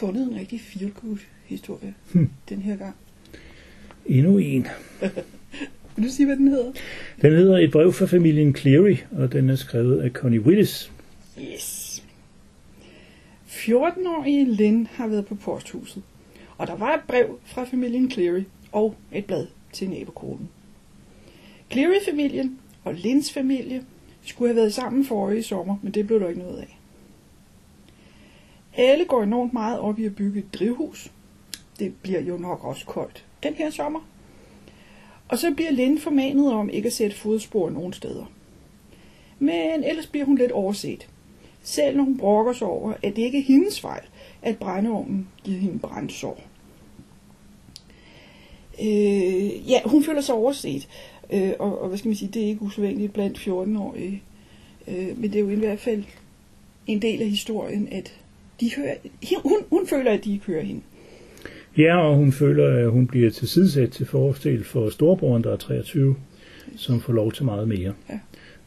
Fundet en rigtig feel historie Hmm. den her gang. Endnu en. Vil du sige, hvad den hedder? Den hedder Et brev fra familien Cleary, og den er skrevet af Connie Willis. Yes. 14-årige Lynn har været på posthuset, og der var et brev fra familien Cleary og et blad til nabokonen. Cleary-familien og Lynns familie skulle have været sammen forrige sommer, men det blev der ikke noget af. Alle går enormt meget op i at bygge et drivhus. Det bliver jo nok også koldt den her sommer. Og så bliver Linde formanet om ikke at sætte fodspor nogen steder. Men ellers bliver hun lidt overset. Selv når hun brokker sig over, at det ikke er hendes fejl, at brændeovnen giver hende brændsår. Øh, ja, hun føler sig overset. Øh, og, og hvad skal man sige, det er ikke usædvanligt blandt 14-årige. Øh, men det er jo i hvert fald en del af historien, at de hører, hun, hun føler, at de ikke hører hende. Ja, og hun føler, at hun bliver tilsidesat til forstel for storebroren, der er 23, som får lov til meget mere. Ja.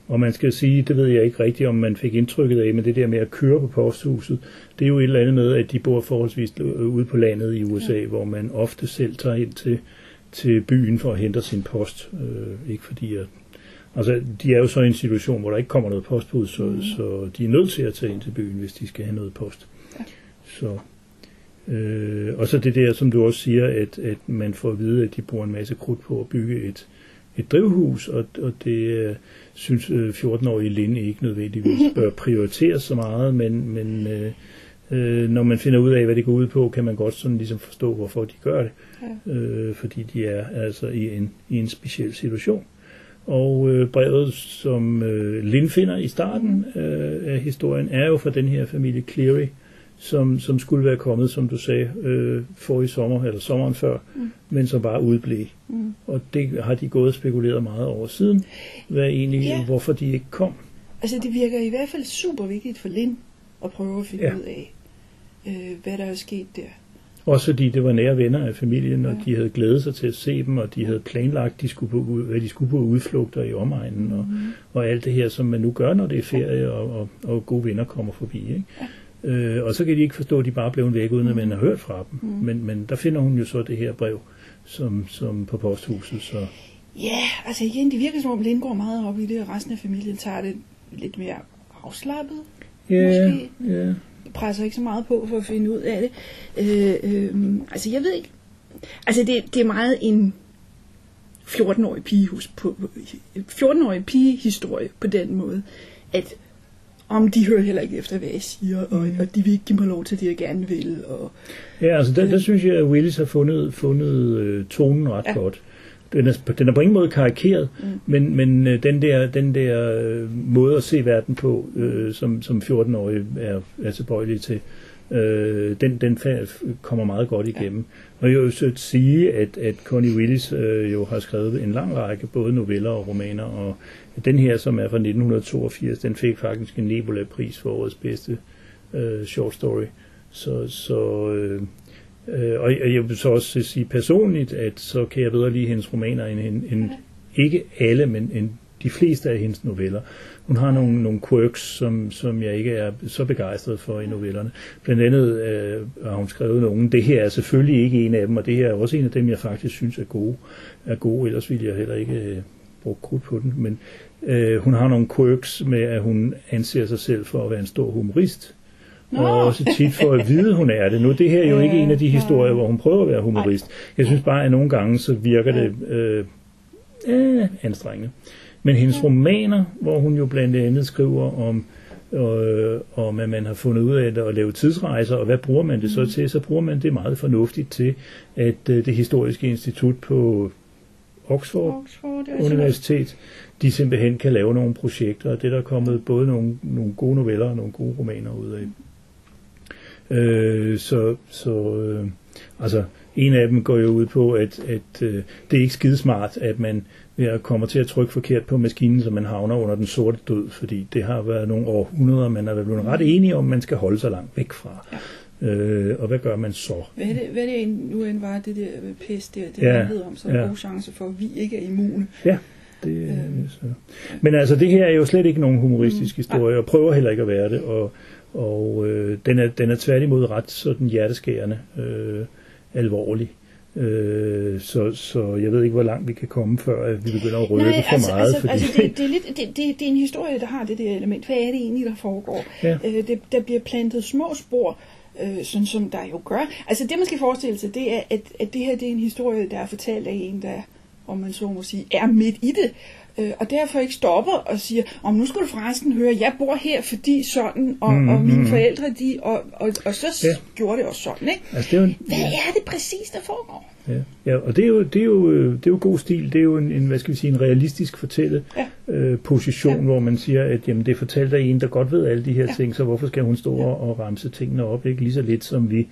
Og man skal sige, det ved jeg ikke rigtigt, om man fik indtrykket af, men det der med at køre på posthuset, det er jo et eller andet med, at de bor forholdsvis ude på landet i USA, ja. hvor man ofte selv tager ind til, til byen for at hente sin post. Øh, ikke fordi at, altså, de er jo så i en situation, hvor der ikke kommer noget postbud, så, mm. så de er nødt til at tage ind til byen, hvis de skal have noget post. Ja. Så, øh, og så det der, som du også siger, at, at man får at vide, at de bruger en masse krudt på at bygge et, et drivhus, og, og det øh, synes øh, 14-årige Linde ikke nødvendigvis bør prioriteres så meget, men, men øh, øh, når man finder ud af, hvad det går ud på, kan man godt sådan ligesom forstå, hvorfor de gør det. Ja. Øh, fordi de er altså i en, i en speciel situation. Og øh, brevet, som øh, Lynn finder i starten øh, af historien, er jo fra den her familie Cleary, som, som skulle være kommet, som du sagde, øh, forrige sommer, eller sommeren før, mm. men som bare udblev. Mm. Og det har de gået og spekuleret meget over siden, hvad egentlig, Ja. hvorfor de ikke kom. Altså, det virker i hvert fald super vigtigt for Lynn at prøve at finde Ja. ja. ud af, øh, hvad der er sket der. Også fordi det var nære venner af familien, og Ja. de havde glædet sig til at se dem, og de havde planlagt, de skulle på, hvad de skulle på udflugter i omegnen, og, Mhm. og alt det her, som man nu gør, når det er ferie, og, og, og gode venner kommer forbi. Ikke? Øh, og så kan de ikke forstå, at de bare blev væk, uden at man har hørt fra dem. Mhm. Men, men der finder hun jo så det her brev, som, som på posthuset. Så Ja, altså igen, det virker som om går meget op i det, og resten af familien tager det lidt mere afslappet. ja, Måske. ja. Presser ikke så meget på for at finde ud af det. Øh, øh, altså, jeg ved ikke. Altså, det, det er meget en 14-årig pigehus på, 14-årig pigehistorie på den måde, at om de hører heller ikke efter, hvad jeg siger, og, og de vil ikke give mig lov til det, jeg gerne vil. Og, Ja, altså der, der synes jeg, at Willis har fundet, fundet øh, tonen ret. Ja. godt. Den er, den er på ingen måde karikeret, mm. men, men øh, den der, den der øh, måde at se verden på, øh, som, som 14-årig er, er tilbøjelig til, øh, den, den kommer meget godt igennem. Og jeg vil så sige, at, at Connie Willis øh, jo har skrevet en lang række både noveller og romaner, og den her, som er fra 1982, den fik faktisk en Nebula-pris for årets bedste øh, short story. Så, så øh, øh, og og jeg vil så også sige personligt, at så kan jeg bedre lide hendes romaner end, end, end ikke alle, men end de fleste af hendes noveller. Hun har nogle, nogle quirks, som, som jeg ikke er så begejstret for i novellerne. Blandt andet øh, har hun skrevet nogle. Det her er selvfølgelig ikke en af dem, og det her er også en af dem, jeg faktisk synes er gode. Er gode ellers ville jeg heller ikke øh, bruge krudt på den. Men øh, hun har nogle quirks med, at hun anser sig selv for at være en stor humorist. Nå. Og også tit for at vide, hun er det. Nu det her er jo ikke en af de historier, hvor hun prøver at være humorist. Jeg synes bare, at nogle gange så virker det øh, øh, anstrengende. Men hendes romaner, hvor hun jo blandt andet skriver om, øh, om at man har fundet ud af det at lave tidsrejser, og hvad bruger man det så til? Så bruger man det meget fornuftigt til, at øh, det historiske institut på Oxford Oxford. Universitet, de simpelthen kan lave nogle projekter, og det er der kommet både nogle, nogle gode noveller og nogle gode romaner ud af. Øh, så så øh, altså, en af dem går jo ud på, at, at øh, det er ikke skidesmart, at man kommer til at trykke forkert på maskinen, så man havner under den sorte død, fordi det har været nogle århundreder, man er blevet ret enige om, man skal holde sig langt væk fra. Ja. Øh, og hvad gør man så? Hvad er det, hvad er det nu end var det der pest der, det Ja, handlede om, så er ja. god chance for, at vi ikke er immune. Ja, det, Øhm. så. Men altså, det her er jo slet ikke nogen humoristisk historie, og prøver heller ikke at være det, og, og øh, den, er, den er tværtimod ret sådan hjerteskærende øh, alvorlig. Øh, så, så jeg ved ikke, hvor langt vi kan komme, før at vi begynder at røbe for altså, meget. altså, fordi, altså det, det, er lidt, det, det, det er en historie, der har det der element. Hvad er det egentlig, der foregår? Ja. Øh, det, der bliver plantet små spor, øh, sådan som der jo gør. Altså det, man skal forestille sig, det er, at, at det her det er en historie, der er fortalt af en, der, om man så må sige, er midt i det. Øh, og derfor ikke stopper og siger, om nu skal du forresten høre, jeg bor her, fordi sådan, og, Mm, og mine mm. forældre, de, og, og, og så Ja. ja. gjorde det også sådan, ikke? altså, det er jo en, Hvad er det præcis, der foregår? Ja, ja og det er, jo, det, er jo, øh, det er jo god stil. Det er jo en, en hvad skal vi sige, en realistisk fortælle Ja. øh, position, Ja. hvor man siger, at jamen, det er af en, der godt ved alle de her Ja. ting, så hvorfor skal hun stå og, og ramse tingene op? Ikke lige så lidt som vi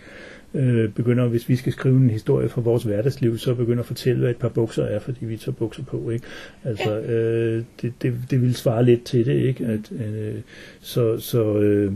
øh, begynder, hvis vi skal skrive en historie fra vores hverdagsliv, så begynder at fortælle, hvad et par bukser er, fordi vi tager bukser på. Ikke? Altså, øh, det, det, det vil svare lidt til det. Ikke? At, øh, så så øh,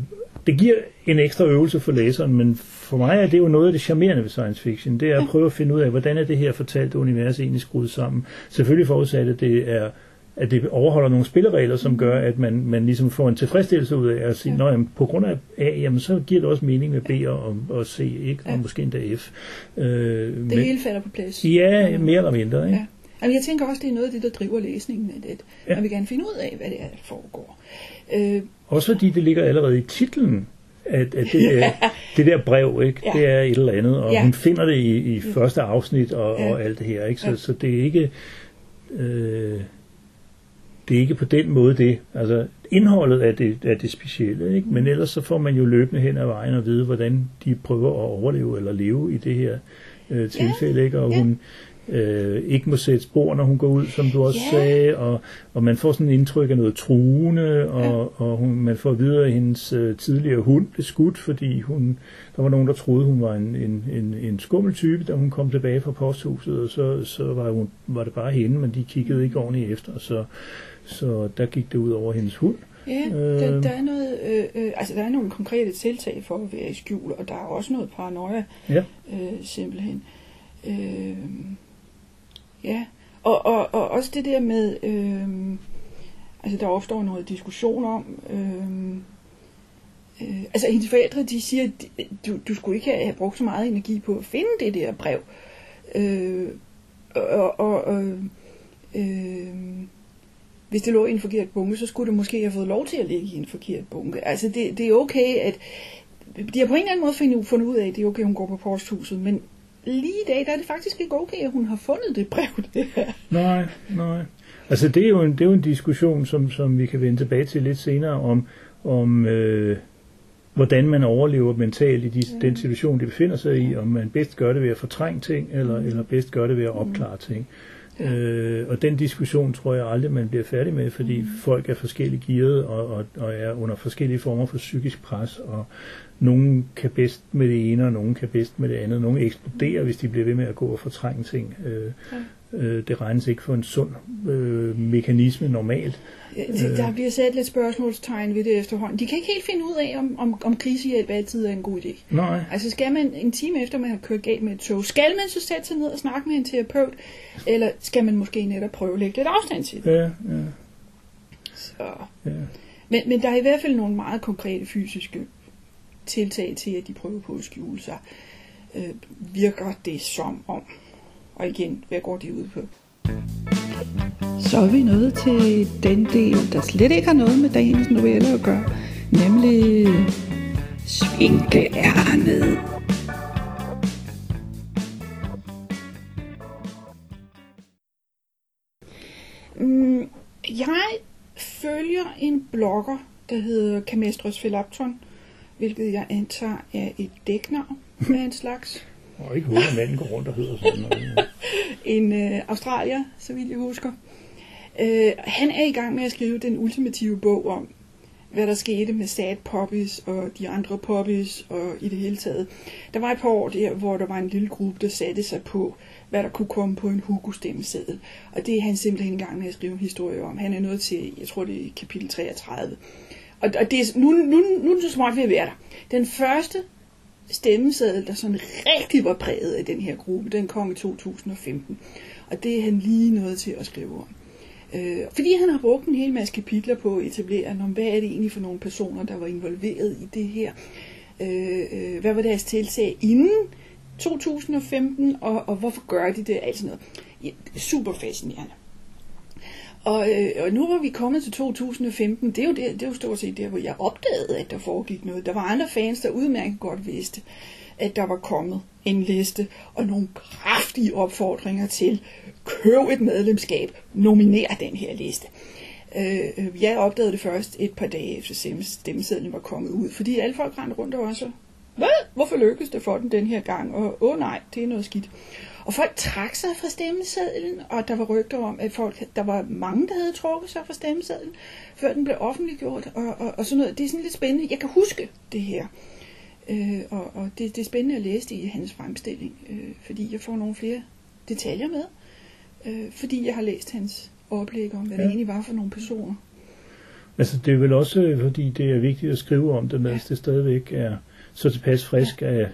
det giver en ekstra øvelse for læseren, men for mig er det jo noget af det charmerende ved science fiction. Det er at prøve at finde ud af, hvordan er det her fortalte univers egentlig skruet sammen. Selvfølgelig forudsat, at det er at det overholder nogle spilleregler, som gør, at man, man ligesom får en tilfredsstillelse ud af at sige, ja. jamen, på grund af A, jamen, så giver det også mening med B og, og C, ikke? og Ja. måske endda F. Øh, Det men, hele falder på plads. ja, mere eller mindre. Ikke? Ja. Jamen, jeg tænker også, det er noget af det, der driver læsningen af det. Ja. Man vil gerne finde ud af, hvad det er, der foregår. Øh, Også fordi det ligger allerede i titlen, at, at det, er, det der brev, ikke? Ja. det er et eller andet, og Ja. hun finder det i, i første afsnit og, Ja. og alt det her. Ikke? Så, Ja. så det er ikke... Øh, det er ikke på den måde det. Altså, indholdet er det, er det specielle, ikke? men ellers så får man jo løbende hen ad vejen og vide, hvordan de prøver at overleve eller leve i det her øh, tilfælde, ikke? og ja. hun øh, ikke må sætte spor, når hun går ud, som du også Ja. sagde, og, og man får sådan et indtryk af noget truende, og, og hun, man får videre, at hendes øh, tidligere hund blev skudt, fordi hun, der var nogen, der troede, hun var en, en, en, en skummel type, da hun kom tilbage fra posthuset, og så, så var, hun, var det bare hende, men de kiggede ikke ordentligt efter, så, så der gik det ud over hendes hund. ja, Øh. der, der, er noget, øh, øh, altså, der er nogle konkrete tiltag for at være i skjul, og der er også noget paranoia, Ja. øh, simpelthen. Øh, ja, og, og, og også det der med, øh, altså der opstår noget diskussion om, øh, øh, altså hendes forældre, de siger, du, du skulle ikke have brugt så meget energi på at finde det der brev. Øh, og, og, og øh, hvis det lå i en forkert bunke, så skulle det måske have fået lov til at ligge i en forkert bunke. Altså det, det er okay, at de har på en eller anden måde fundet, ud af, at det er okay, at hun går på posthuset, men lige i dag, der er det faktisk ikke okay, at hun har fundet det brev det her. Nej, nej. Altså det er jo en, det er jo en diskussion, som, som vi kan vende tilbage til lidt senere, om, om øh, hvordan man overlever mentalt i de, den situation, de befinder sig i, om man bedst gør det ved at fortrænge ting, eller, eller bedst gør det ved at opklare ting. Øh, og den diskussion tror jeg aldrig, man bliver færdig med, fordi mm. folk er forskelligt gearet og, og, og er under forskellige former for psykisk pres, og nogen kan bedst med det ene, og nogen kan bedst med det andet. Nogle eksploderer, hvis de bliver ved med at gå og fortrænge ting. Øh, øh, det regnes ikke for en sund øh, mekanisme normalt. Det, der bliver sat lidt spørgsmålstegn ved det efterhånden. De kan ikke helt finde ud af, om, om, om krisehjælp altid er en god idé. Nej, Altså skal man en time efter, man har kørt galt med et tog, skal man så sætte sig ned og snakke med en terapeut, eller skal man måske netop prøve at lægge lidt afstand til det? ja, ja, Så. ja. Men, men der er i hvert fald nogle meget konkrete fysiske tiltag til, at de prøver på at skjule sig. Øh, virker det som om? Og igen, hvad går de ud på? Så er vi nået til den del, der slet ikke har noget med dagens novelle at gøre, nemlig svinkeærnet. Mm, jeg følger en blogger, der hedder Camestros Philapton, hvilket jeg antager er et dæknavn af en slags. Og ikke hovedet manden går rundt og hedder sådan noget. En øh, australier, så vidt jeg husker. Øh, han er i gang med at skrive den ultimative bog om, hvad der skete med Sad Poppies og de andre Poppies og i det hele taget. Der var et par år der, hvor der var en lille gruppe, der satte sig på, hvad der kunne komme på en Hugo-stemmeseddel. Og det er han simpelthen i gang med at skrive en historie om. Han er nået til, jeg tror det er kapitel 33. Og, og det er, nu, nu, nu er det så småt ved at være der. Den første stemmeseddel, der sådan rigtig var præget af den her gruppe, den kom i 2015. Og det er han lige nået til at skrive om. Øh, fordi han har brugt en hel masse kapitler på at etablere, om hvad er det egentlig for nogle personer, der var involveret i det her. Øh, øh hvad var deres tiltag inden 2015, og, og hvorfor gør de det? alt sådan noget. Ja, super fascinerende. Og, øh, og nu hvor vi kommet til 2015, det er, jo det, det er jo stort set der, hvor jeg opdagede, at der foregik noget. Der var andre fans, der udmærket godt vidste, at der var kommet en liste og nogle kraftige opfordringer til, køb et medlemskab, nominer den her liste. Øh, øh jeg opdagede det først et par dage efter stemmesedlen var kommet ud, fordi alle folk rendte rundt og var så, hvad? Hvorfor lykkedes det for den den her gang? Og åh oh, nej, det er noget skidt. Og folk trak sig fra stemmesedlen, og der var rygter om, at folk, der var mange, der havde trukket sig fra stemmesedlen, før den blev offentliggjort, og, og, og sådan noget. Det er sådan lidt spændende. Jeg kan huske det her. Øh, og og det, det er spændende at læse det i hans fremstilling, øh, fordi jeg får nogle flere detaljer med, øh, fordi jeg har læst hans oplæg om, hvad ja. det egentlig var for nogle personer. Altså det er vel også, fordi det er vigtigt at skrive om det, mens ja. det stadigvæk er så tilpas frisk, ja. at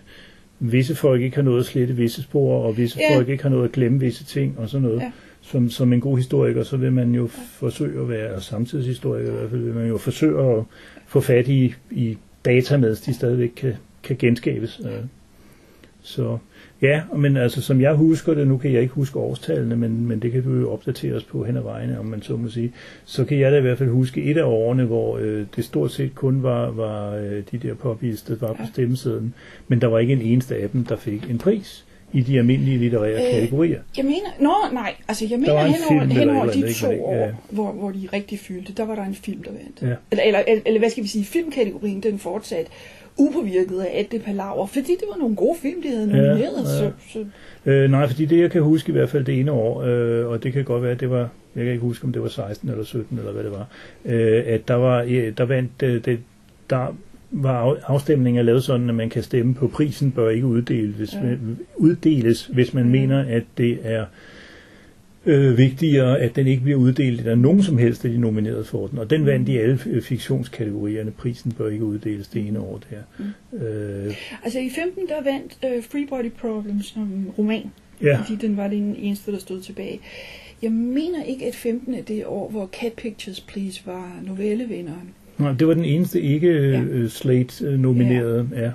visse folk ikke har noget at slette visse spor, og visse ja. folk ikke har noget at glemme visse ting og sådan noget. Ja. Som, som en god historiker, så vil man jo ja. forsøge at være, og samtidshistoriker i hvert fald, vil man jo forsøge at få fat i, i data med, de stadigvæk kan, kan genskabes. Ja. Så ja, men altså som jeg husker det, nu kan jeg ikke huske årstallene, men, men det kan du jo opdatere os på hen ad vejene, om man så må sige, så kan jeg da i hvert fald huske et af årene, hvor øh, det stort set kun var, var øh, de der poppies, der var på stemmesedlen, men der var ikke en eneste af dem, der fik en pris i de almindelige litterære øh, kategorier. Jeg mener, nå nej, altså jeg mener henover, henover de to ikke, år, ja. hvor, hvor de rigtig fyldte, der var der en film, der vandt. Ja. Eller, eller, eller, eller hvad skal vi sige, filmkategorien, den fortsatte upåvirket af alt det palaver, fordi det var nogle gode film, de havde nomineret. Ja, ja. Så, så. Øh, nej, fordi det jeg kan huske i hvert fald det ene år, øh, og det kan godt være, at det var, jeg kan ikke huske, om det var 16 eller 17 eller hvad det var, øh, at der var, der vandt, øh, det, der var afstemninger lavet sådan, at man kan stemme på prisen, bør ikke uddeles, hvis, ja. uddeles, hvis man mener, at det er øh, vigtigere, at den ikke bliver uddelt af nogen som helst af de nominerede for den. Og den vandt i alle øh, fiktionskategorierne. Prisen bør ikke uddeles det ene år der. Mm. Øh, altså i 15 der vandt uh, Free Body Problems som roman. Ja. Fordi den var den eneste, der stod tilbage. Jeg mener ikke, at 15 er det år, hvor Cat Pictures Please var novellevinderen. Nej, det var den eneste ikke ja. uh, Slate-nominerede. Ja. ja.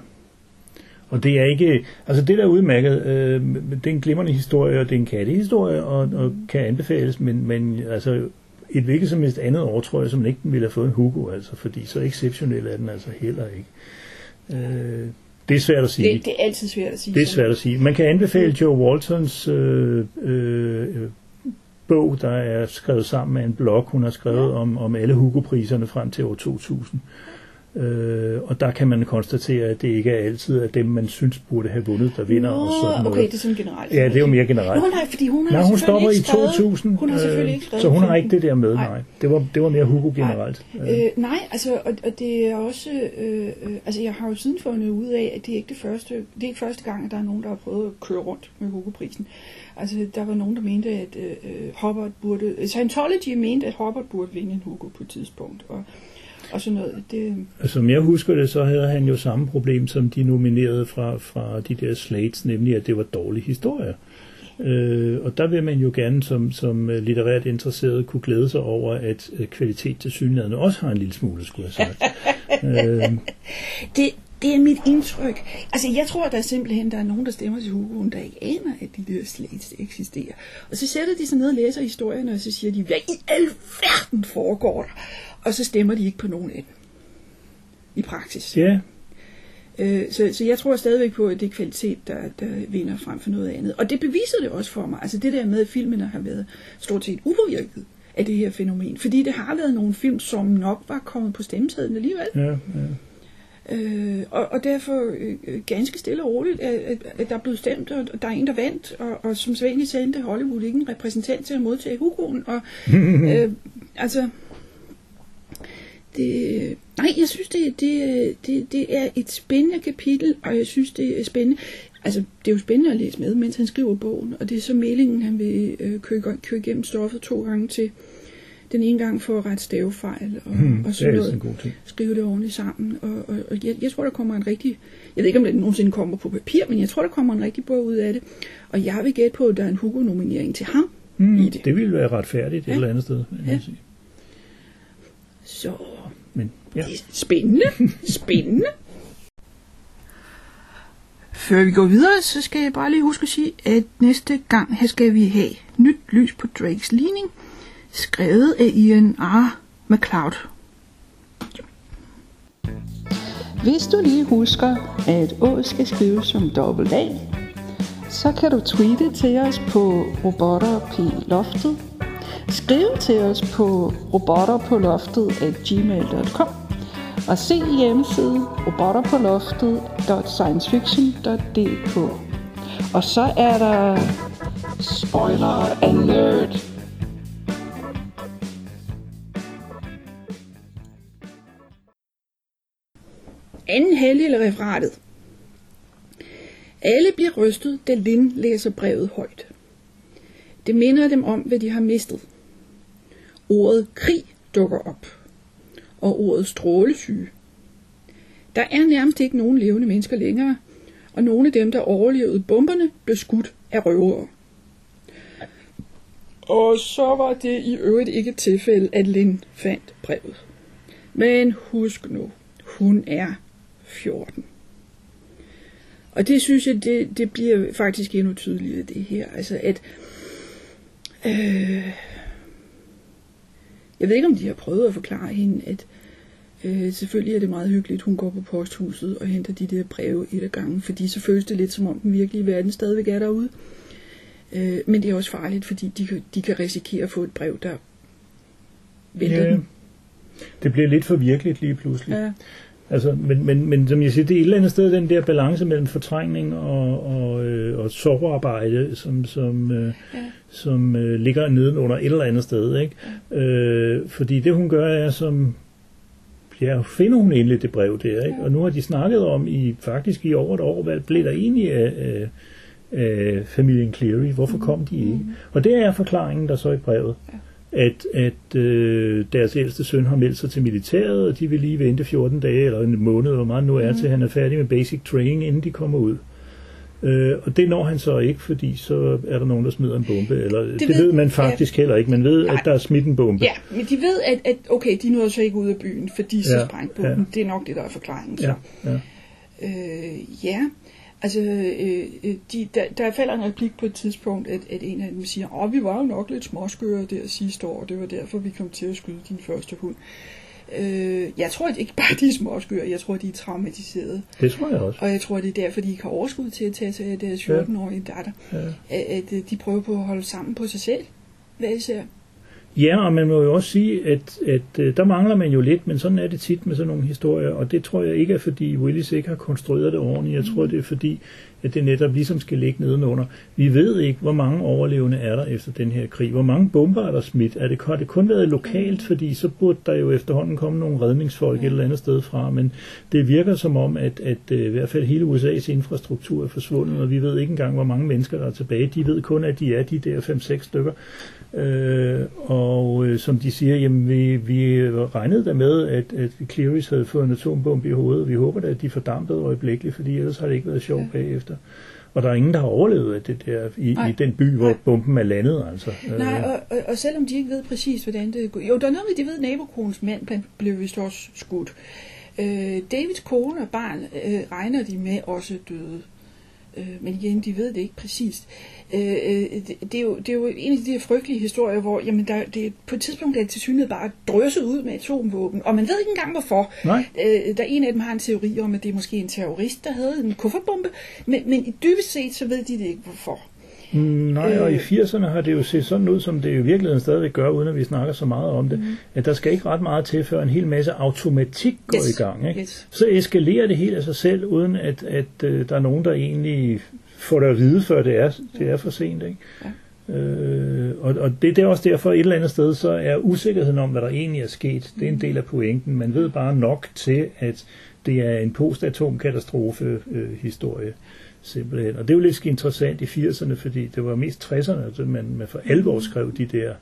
Og det er ikke, altså det der er udmærket, øh, det er en glimrende historie, og det er en kattehistorie, og, og kan anbefales, men, men altså et hvilket som helst andet år, tror jeg, som ikke ville have fået en Hugo, altså, fordi så exceptionel er den altså heller ikke. Øh, det er svært at sige. Det, det er altid svært at sige. Det er svært at sige. Man kan anbefale Joe Waltons øh, øh, bog, der er skrevet sammen med en blog, hun har skrevet ja. om, om alle Hugo-priserne frem til år 2000. Øh, og der kan man konstatere, at det ikke er altid at dem, man synes burde have vundet, der vinder. Nå, og sådan okay, det er sådan generelt. Ja, det er jo mere generelt. Nå, nej, fordi hun har nej, hun stopper i 2000, hun har selvfølgelig ikke skrevet så hun har ikke det der med, nej. nej. Det, var, det var mere Hugo generelt. Nej, øh, nej altså, og, og det er også, øh, øh, altså jeg har jo siden fundet ud af, at det er ikke det første, det er ikke første gang, at der er nogen, der har prøvet at køre rundt med Hugo-prisen. Altså, der var nogen, der mente, at øh, øh Hubbard burde, Scientology mente, at Hubbard burde vinde en Hugo på et tidspunkt, og og sådan noget. Det... Som jeg husker det, så havde han jo samme problem, som de nominerede fra, fra de der slates, nemlig at det var dårlig historie. Øh, og der vil man jo gerne som, som litterært interesseret kunne glæde sig over, at øh, kvalitet til synligheden også har en lille smule, skulle jeg sagt. øh, det, det er mit indtryk. Altså, jeg tror, der er simpelthen der er nogen, der stemmer til Hugoen, der ikke aner, at de der slates eksisterer. Og så sætter de sig ned og læser historierne, og så siger de, hvad i alverden foregår der? og så stemmer de ikke på nogen af dem i praksis. Ja. Øh, så, så jeg tror stadigvæk på, at det er kvalitet, der, der vinder frem for noget andet. Og det beviser det også for mig. Altså det der med, at filmene har været stort set upåvirket af det her fænomen. Fordi det har været nogle film, som nok var kommet på stemmesedlen alligevel. Ja, ja. Øh, og, og derfor øh, ganske stille og roligt, at, at, der er blevet stemt, og der er en, der vandt, og, og som Svend sendte Hollywood ikke en repræsentant til at modtage Hugoen. Og, øh, altså, det, nej, jeg synes, det, det, det, det er et spændende kapitel, og jeg synes, det er spændende. Altså, det er jo spændende at læse med, mens han skriver bogen, og det er så meldingen, han vil øh, køre, køre igennem stoffet to gange til. Den ene gang for at rette stavefejl, og, Hmm, og det så er altid noget en god ting. skrive det ordentligt sammen. Og, og, og jeg, jeg tror, der kommer en rigtig... Jeg ved ikke, om det nogensinde kommer på papir, men jeg tror, der kommer en rigtig bog ud af det. Og jeg vil gætte på, at der er en Hugo-nominering til ham Mm, i det. det ville være retfærdigt et Ja. eller andet sted. vil jeg Ja. sige. Så Men ja. det er spændende. Spændende. Før vi går videre, så skal jeg bare lige huske at sige, at næste gang her skal vi have nyt lys på Drakes ligning, skrevet af Ian R. McLeod. Hvis du lige husker, at Å skal skrives som dobbelt A, så kan du tweete til os på robotter skrive loftet. Skriv til os på robotterpåloftet at gmail.com og se hjemmesiden robotterpåloftet.sciencefiction.dk Og så er der spoiler alert. Anden hellig referatet. Alle bliver rystet, da Lin læser brevet højt. Det minder dem om, hvad de har mistet. Ordet krig dukker op, og ordet strålesyge. Der er nærmest ikke nogen levende mennesker længere, og nogle af dem, der overlevede bomberne, blev skudt af røvere. Og så var det i øvrigt ikke et tilfælde, at Lin fandt brevet. Men husk nu, hun er 14. Og det synes jeg, det, det bliver faktisk endnu tydeligere, det her. Altså at, øh, jeg ved ikke, om de har prøvet at forklare hende, at øh, selvfølgelig er det meget hyggeligt, hun går på posthuset og henter de der breve et af gangen, fordi så føles det lidt som om den virkelige verden stadigvæk er derude. Øh, men det er også farligt, fordi de, kan- de kan risikere at få et brev, der vælter Ja, dem. det bliver lidt for virkeligt lige pludselig. Ja. Altså, men, men, men som jeg siger, det er et eller andet sted den der balance mellem fortrængning og, og, øh, og sorgarbejde, som, som, øh, Ja. som øh, ligger nedenunder et eller andet sted. Ikke? Øh, fordi det hun gør er som, ja, finder hun endelig det brev der, ikke? og nu har de snakket om i faktisk i over et år, hvad blev der egentlig af, af, af familien Cleary, hvorfor kom de ikke? Og det er forklaringen der så i brevet at, at øh, deres ældste søn har meldt sig til militæret, og de vil lige vente 14 dage eller en måned, hvor meget nu er, til han er færdig med basic training, inden de kommer ud. Øh, og det når han så ikke, fordi så er der nogen, der smider en bombe. Eller, det, det ved- ved man faktisk heller ikke. Man ved, Nej. at der er smidt en bombe. Ja, men de ved, at, at okay, de nåede så ikke ud af byen, fordi så Ja, sprængte bomben. ja. Det er nok det, der er forklaringen. Så. ja, ja. Øh, ja, altså, øh, øh, de, der, der falder en replik på et tidspunkt, at, at en af dem siger, åh, vi var jo nok lidt småskøre der sidste år, og det var derfor, vi kom til at skyde din første hund. Øh, jeg tror at ikke bare, de er småskøre, jeg tror, de er traumatiseret. Det tror jeg også. Og jeg tror, det er derfor, de ikke har overskud til at tage sig af deres 14-årige datter. Ja. At, at øh, de prøver på at holde sammen på sig selv, hvad især. Ja, og man må jo også sige, at, at øh, der mangler man jo lidt, men sådan er det tit med sådan nogle historier, og det tror jeg ikke er, fordi Willis ikke har konstrueret det ordentligt. Jeg tror, det er fordi, at det netop ligesom skal ligge nedenunder. Vi ved ikke, hvor mange overlevende er der efter den her krig. Hvor mange bomber er der smidt? Er det, har det kun været lokalt, fordi så burde der jo efterhånden komme nogle redningsfolk et eller andet sted fra, men det virker som om, at, at øh, i hvert fald hele USA's infrastruktur er forsvundet, og vi ved ikke engang, hvor mange mennesker der er tilbage. De ved kun, at de er de der 5-6 stykker. Øh, og øh, som de siger, jamen vi, vi regnede da med, at, at Clearys havde fået en atombombe i hovedet. Vi håber da, at de fordampede øjeblikkeligt, fordi ellers har det ikke været sjovt Ja. bagefter. Og der er ingen, der har overlevet af det der i, Nej. i den by, hvor Nej. bomben er landet. Altså. Nej, Øh, og, og, og selvom de ikke ved præcis, hvordan det går. Jo, der er noget med, de ved, at nabokonens mand blev- blev vist også skudt. Øh, Davids kone og barn øh, regner de med også døde. Øh, men igen, de ved det ikke præcist. Øh, øh, det, det, er jo, det er jo en af de der frygtelige historier, hvor jamen, der, det, på et tidspunkt er det til synligheden bare drøsset ud med atomvåben, og man ved ikke engang hvorfor. Nej. Øh, der en af dem har en teori om, at det er måske en terrorist, der havde en kuffertbombe, men, men dybest set så ved de det ikke hvorfor. Mm, nej, og i Øh. 80'erne har det jo set sådan ud, som det jo i virkeligheden stadigvæk gør, uden at vi snakker så meget om det, mm. at der skal ikke ret meget til, før en hel masse automatik går Yes. i gang. Ikke? Yes. Så eskalerer det helt af sig selv, uden at, at øh, der er nogen, der egentlig får det at vide, før det er, det er for sent. Ikke? Øh, og, og det, det er også derfor et eller andet sted, så er usikkerheden om, hvad der egentlig er sket, det er en del af pointen. Man ved bare nok til, at det er en post-atomkatastrofe-historie. Øh, simpelthen. Og det er jo lidt interessant i 80'erne, fordi det var mest 60'erne, altså man, man for alvor skrev de der,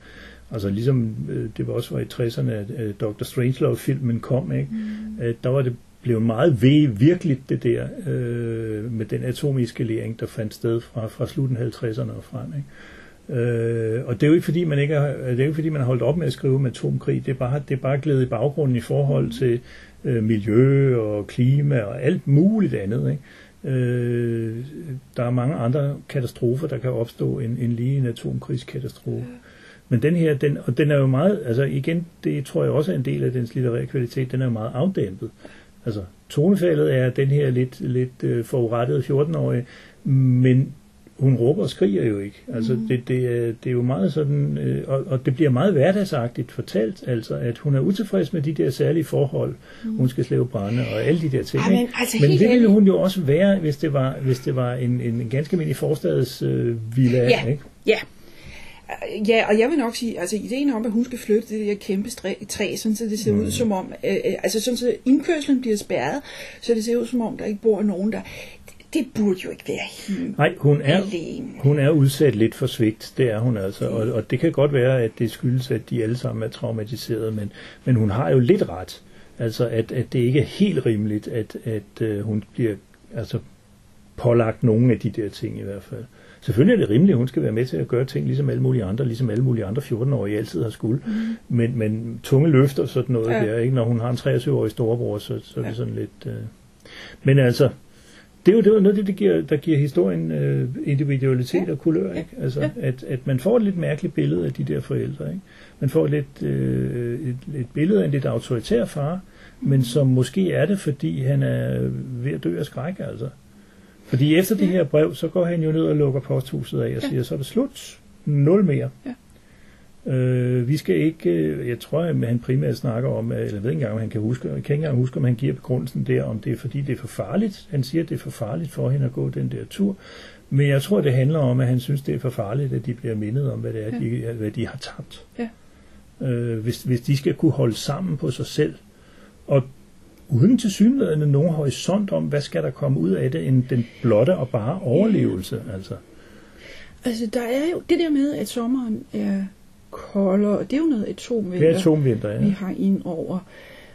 altså ligesom øh, det var også var i 60'erne, at Dr. Strangelove-filmen kom, ikke? Mm. At der var det blev meget ved, virkelig det der øh, med den atomiskalering, der fandt sted fra, fra slutten af 50'erne og frem. Ikke? Øh, og det er jo ikke fordi man ikke har, det er jo ikke fordi man har holdt op med at skrive om atomkrig. Det er bare det er bare glædet i baggrunden i forhold til øh, miljø og klima og alt muligt andet. Ikke? Øh, der er mange andre katastrofer, der kan opstå end, end lige en atomkrigskatastrofe. Men den her, den, og den er jo meget, altså igen, det tror jeg også er en del af dens litterære kvalitet, den er jo meget afdæmpet. Altså, tonefaldet er den her lidt, lidt øh, forurettede 14-årige, men hun råber og skriger jo ikke. Altså, mm. det, det, er, det er jo meget sådan, øh, og, og det bliver meget hverdagsagtigt fortalt, altså, at hun er utilfreds med de der særlige forhold, mm. hun skal slæve brænde og alle de der ting. Ja, men, altså, men det ville hun jo også være, hvis det var, hvis det var en, en ganske almindelig forstads øh, villa, ja. ikke? Ja, Ja, og jeg vil nok sige, altså ideen om, at hun skal flytte det der kæmpe træ, sådan så det ser mm. ud som om, øh, øh, altså sådan så indkørslen bliver spærret, så det ser ud som om, der ikke bor nogen der. Det burde jo ikke være hende Nej, hun er, hun er udsat lidt for svigt, det er hun altså, og, og det kan godt være, at det skyldes, at de alle sammen er traumatiseret, men, men hun har jo lidt ret, altså at, at det ikke er helt rimeligt, at, at uh, hun bliver altså, pålagt nogle af de der ting i hvert fald. Selvfølgelig er det rimeligt, at hun skal være med til at gøre ting ligesom alle mulige andre, ligesom alle mulige andre 14-årige altid har skulle. Mm. Men, men tunge løfter sådan noget ja. der, ikke? når hun har en 23-årig storebror, så, så er det ja. sådan lidt... Øh... Men altså, det er jo, det er noget, det, giver, der giver historien øh, individualitet ja. og kulør. Ikke? Altså, ja. at, at man får et lidt mærkeligt billede af de der forældre. Ikke? Man får et, lidt, øh, et, et billede af en lidt autoritær far, men som måske er det, fordi han er ved at dø af skræk. Altså. Fordi efter det her brev, så går han jo ned og lukker posthuset af og siger, så er det slut. Nul mere. Ja. Øh, vi skal ikke, øh, jeg tror, at han primært snakker om, eller jeg ved ikke engang, om han kan huske, jeg kan ikke engang huske, om han giver begrundelsen der, om det er fordi, det er for farligt. Han siger, at det er for farligt for hende at gå den der tur. Men jeg tror, det handler om, at han synes, det er for farligt, at de bliver mindet om, hvad det er, ja. de, hvad de har tabt. Ja. Øh, hvis, hvis de skal kunne holde sammen på sig selv, og uden til synligheden nogen horisont om, hvad skal der komme ud af det, end den blotte og bare overlevelse. Ja. Altså. altså, der er jo det der med, at sommeren er koldere, og det er jo noget atomvinter, det er atomvinter ja. vi har ind over.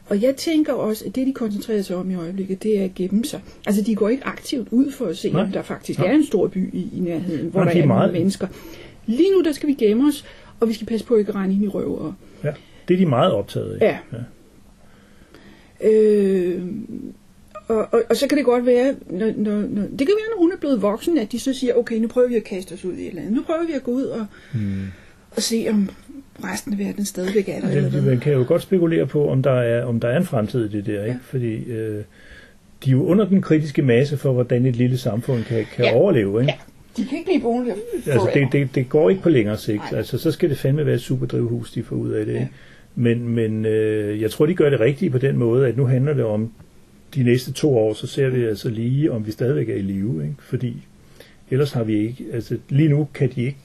Og jeg tænker også, at det, de koncentrerer sig om i øjeblikket, det er at gemme sig. Altså, de går ikke aktivt ud for at se, Nej. om der faktisk Nej. er en stor by i, i nærheden, hvor Nej, der er meget... mennesker. Lige nu, der skal vi gemme os, og vi skal passe på at ikke rende ind i røver. Ja, det er de meget optaget af. Ja. ja. Øh, og, og, og så kan det godt være, når, når, når, det kan være, når hun er blevet voksen, at de så siger, okay, nu prøver vi at kaste os ud i et eller andet. Nu prøver vi at gå ud og, hmm. Og se, om resten af verden stadigvæk er der. Ja, eller man kan jo godt spekulere på, om der er, om der er en fremtid i det der, ikke? Fordi øh, de er jo under den kritiske masse for, hvordan et lille samfund kan, kan ja. overleve. Ikke? Ja. De kan ikke blive boende altså, det, det, det går ikke på længere sigt. Nej. Altså, så skal det fandme være et superdrivhus, de får ud af det. Ja. Men, men øh, jeg tror, de gør det rigtige på den måde, at nu handler det om de næste to år, så ser vi altså lige, om vi stadigvæk er i live. Ikke? Fordi ellers har vi ikke, altså lige nu kan de ikke,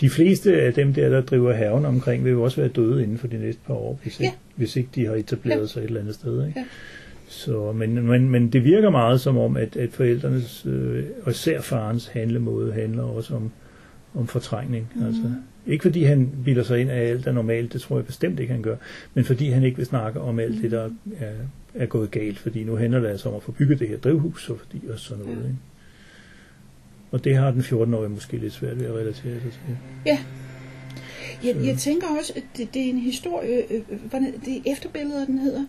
de fleste af dem der, der driver haven omkring, vil jo også være døde inden for de næste par år, hvis, ja. ikke, hvis ikke de har etableret ja. sig et eller andet sted. Ikke? Ja. Så, men, men, men det virker meget som om, at, at forældrenes, øh, og især farens handlemåde, handler også om, om fortrængning. Mm. Altså, ikke fordi han bilder sig ind, at alt er normalt, det tror jeg bestemt ikke, han gør, men fordi han ikke vil snakke om alt det, der er, er gået galt, fordi nu handler det altså om at få bygget det her drivhus, og, fordi, og sådan noget. Ja. Ikke? Og det har den 14-årige måske lidt svært ved at relatere sig til. Ja. Jeg, jeg tænker også, at det, det er en historie, øh, øh hvordan, det er efterbilleder, den hedder.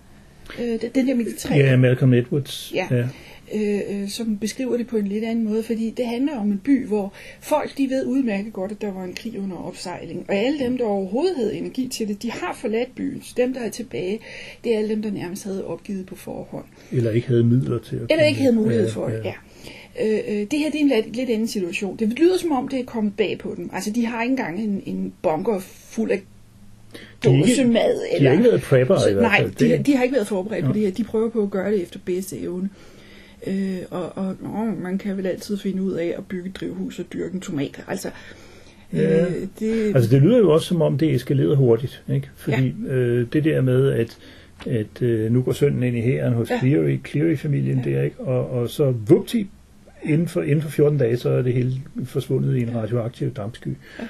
Øh, den der med de tre. Ja, Malcolm Edwards. Ja. ja øh, øh, som beskriver det på en lidt anden måde, fordi det handler om en by, hvor folk de ved udmærket godt, at der var en krig under opsejling, og alle dem, der overhovedet havde energi til det, de har forladt byen. Så dem, der er tilbage, det er alle dem, der nærmest havde opgivet på forhånd. Eller ikke havde midler til at Eller ikke havde mulighed for det, ja. Øh, øh, det her det er en lidt, lidt anden situation. Det lyder som om, det er kommet bag på dem. Altså, de har ikke engang en, en bunker fuld af dåsemad. De, de har ikke været prepper så, i hvert fald. Nej, de, de har ikke været forberedt ja. på det her. De prøver på at gøre det efter bedste evne. Øh, og og nå, man kan vel altid finde ud af at bygge drivhus og dyrke en tomat. Altså, Ja. Øh, det, Altså det lyder jo også som om det eskalerer hurtigt, ikke? Fordi ja. øh, det der med at at øh, nu går sønnen ind i hæren hos Ja. Cleary, Cleary-familien Ja. der, ikke? Og, og så vupti, inden for, inden for 14 dage, så er det hele forsvundet i en radioaktiv dampsky. Ja.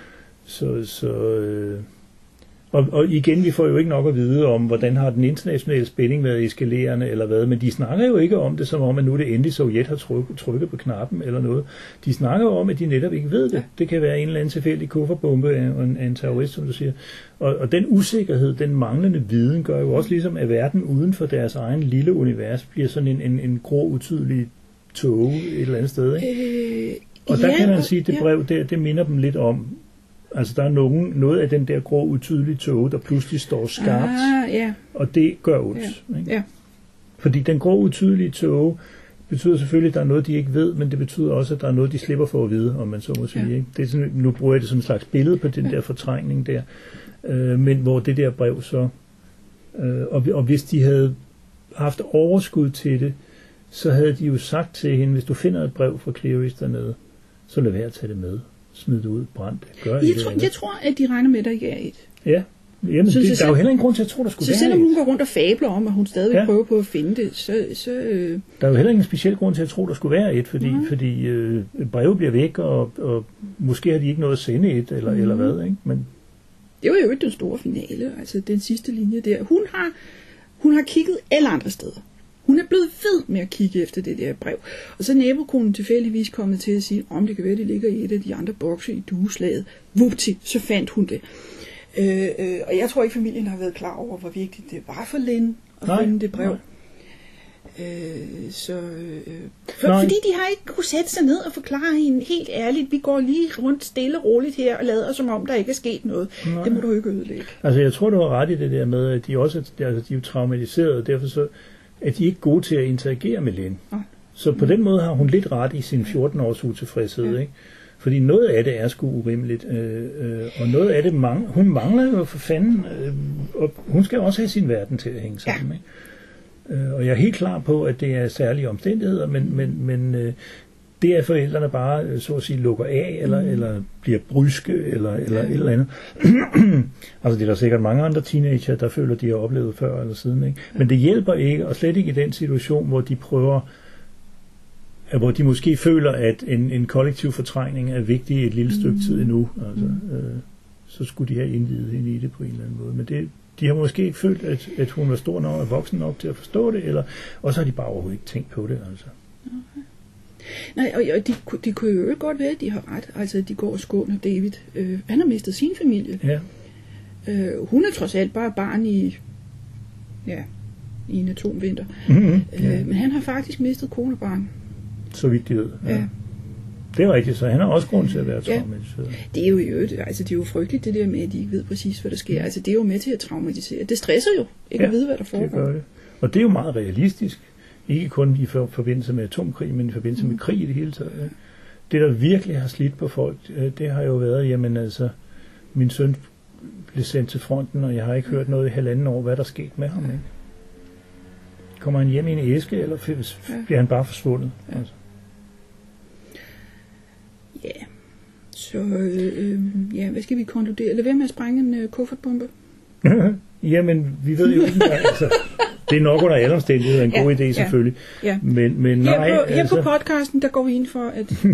Så, så øh, og, og igen, vi får jo ikke nok at vide om, hvordan har den internationale spænding været eskalerende eller hvad, men de snakker jo ikke om det, som om, at nu er det endelig Sovjet har trykket, trykket på knappen eller noget. De snakker jo om, at de netop ikke ved det. Det kan være en eller anden tilfældig kufferbombe af en, af en terrorist, som du siger. Og, og den usikkerhed, den manglende viden, gør jo også ligesom, at verden uden for deres egen lille univers bliver sådan en, en, en grå, utydelig tåge et eller andet sted. Ikke? øh, Og der ja, kan man sige, at det brev der, det minder dem lidt om, altså der er nogen, noget af den der grå, utydelige tåge, der pludselig står skarpt, Ah, ja, og det gør ondt. Ja. Ikke? ja. Fordi den grå, utydelige tåge betyder selvfølgelig, at der er noget, de ikke ved, men det betyder også, at der er noget, de slipper for at vide, om man så må sige. Ja. Ikke? Det er sådan, nu bruger jeg det som en slags billede på den Ja. der fortrængning der, øh, men hvor det der brev så, øh, og, og hvis de havde haft overskud til det, så havde de jo sagt til hende, hvis du finder et brev fra Clearys dernede, så lad være at tage det med. Smid det ud, brænd det, gør Jeg, tror, jeg tror, at de regner med, at der ikke er et. Ja, Jamen, Så- det, så der er jo heller ingen grund til at tro, der skulle Så være selvom et. hun går rundt og fabler om, at hun stadig Ja. prøver på at finde det, så, så øh, Der er jo heller ingen speciel grund til at tro, der skulle være et, fordi, Nej. fordi øh, breve bliver væk, og, og måske har de ikke noget at sende et, eller, Mhm. eller hvad, ikke? Men det var jo ikke den store finale, altså den sidste linje der. Hun har, hun har kigget alle andre steder. Hun er blevet ved med at kigge efter det der brev. Og så er nabokonen tilfældigvis kommet til at sige, om det kan være, det ligger i et af de andre bokse i dueslaget. Vupti, så fandt hun det. Øh, øh, og jeg tror ikke, familien har været klar over, hvor vigtigt det var for Lynn at Nej, finde det brev. nej. Øh, så, øh, for, Nej. fordi de har ikke kunne sætte sig ned og forklare hende helt ærligt, vi går lige rundt stille og roligt her og lader som om, der ikke er sket noget. Nej. Det må du ikke ødelægge. altså, jeg tror, du har ret i det der med, at de også altså, de er jo traumatiseret, og derfor så er de ikke gode til at interagere med. Nej. Så på den måde har hun lidt ret i sin 14-års utilfredshed, Ja. ikke? Fordi noget af det er sgu urimeligt, øh, øh, og noget af det, mang- hun mangler jo for fanden, øh, og hun skal også have sin verden til at hænge sammen, ikke? Øh, og jeg er helt klar på, at det er særlige omstændigheder, men, men, men øh, det er forældrene bare, øh, så at sige, lukker af, eller, mm. eller bliver bryske, eller, eller et eller andet. altså, det er der sikkert mange andre teenager, der føler, de har oplevet før eller siden, ikke? Men det hjælper ikke, og slet ikke i den situation, hvor de prøver hvor de måske føler, at en, en kollektiv fortrængning er vigtig et lille stykke tid endnu. Altså, øh, så skulle de have indvidet hende i det på en eller anden måde. Men det, de har måske ikke følt, at, at hun var stor nok og voksen nok til at forstå det, eller, og så har de bare overhovedet ikke tænkt på det. Altså. Nej, og, og de, de kunne jo ikke godt være, at de har ret. Altså, de går og skåner David. Øh, han har mistet sin familie. Ja, Øh, hun er trods alt bare barn i, ja, i en atomvinter. mm-hmm. Øh, ja. Men han har faktisk mistet kone og barn. så vidt de ved. Ja. Ja. Det er rigtigt, så han har også grund til at være Ja. traumatiseret. Det er jo øvrigt, altså det er jo frygteligt det der med, at de ikke ved præcis, hvad der sker. Altså det er jo med til at traumatisere. Det stresser jo, ikke Ja, at vide, hvad der Det foregår. gør det. Og det er jo meget realistisk. Ikke kun i for, forbindelse med atomkrig, men i forbindelse med krig i det hele taget. Det, der virkelig har slidt på folk, øh, det har jo været, jamen altså, min søn blev sendt til fronten, og jeg har ikke hørt noget i halvanden år, hvad der er sket med ham. Ikke? Kommer han hjem i en æske, eller bliver han bare forsvundet? Ja. Altså. Ja. Så, øh, øh, ja, hvad skal vi konkludere? Lad være med at sprænge en øh, kuffertbombe. Jamen, vi ved jo ikke engang, altså, det er nok under alle omstændigheder en Ja, god idé ja. selvfølgelig. Ja. Men, men Her, nej, på, her altså, på podcasten, der går vi ind for, at...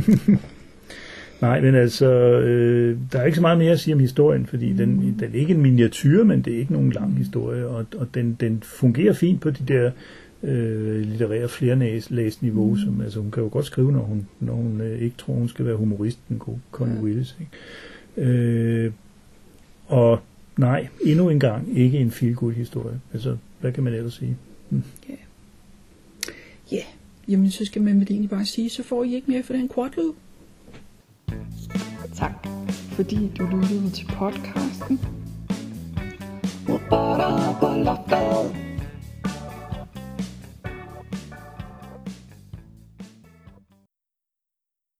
Nej, men altså, øh, der er ikke så meget mere at sige om historien, fordi mm. den, den er ikke en miniatyr, men det er ikke nogen lang historie, og, og den, den fungerer fint på de der øh, litterære flerlæsniveau, mm. som altså, hun kan jo godt skrive, når hun, når hun øh, ikke tror, hun skal være humorist, den gode Connie Ja. Willis. Ikke? Øh, og nej, endnu en gang ikke en feel historie. Altså, hvad kan man ellers sige? Ja, jamen så skal man vel egentlig bare sige, så får I ikke mere for den quadloop. Tak, fordi du lyttede til podcasten. Ba-da-ba.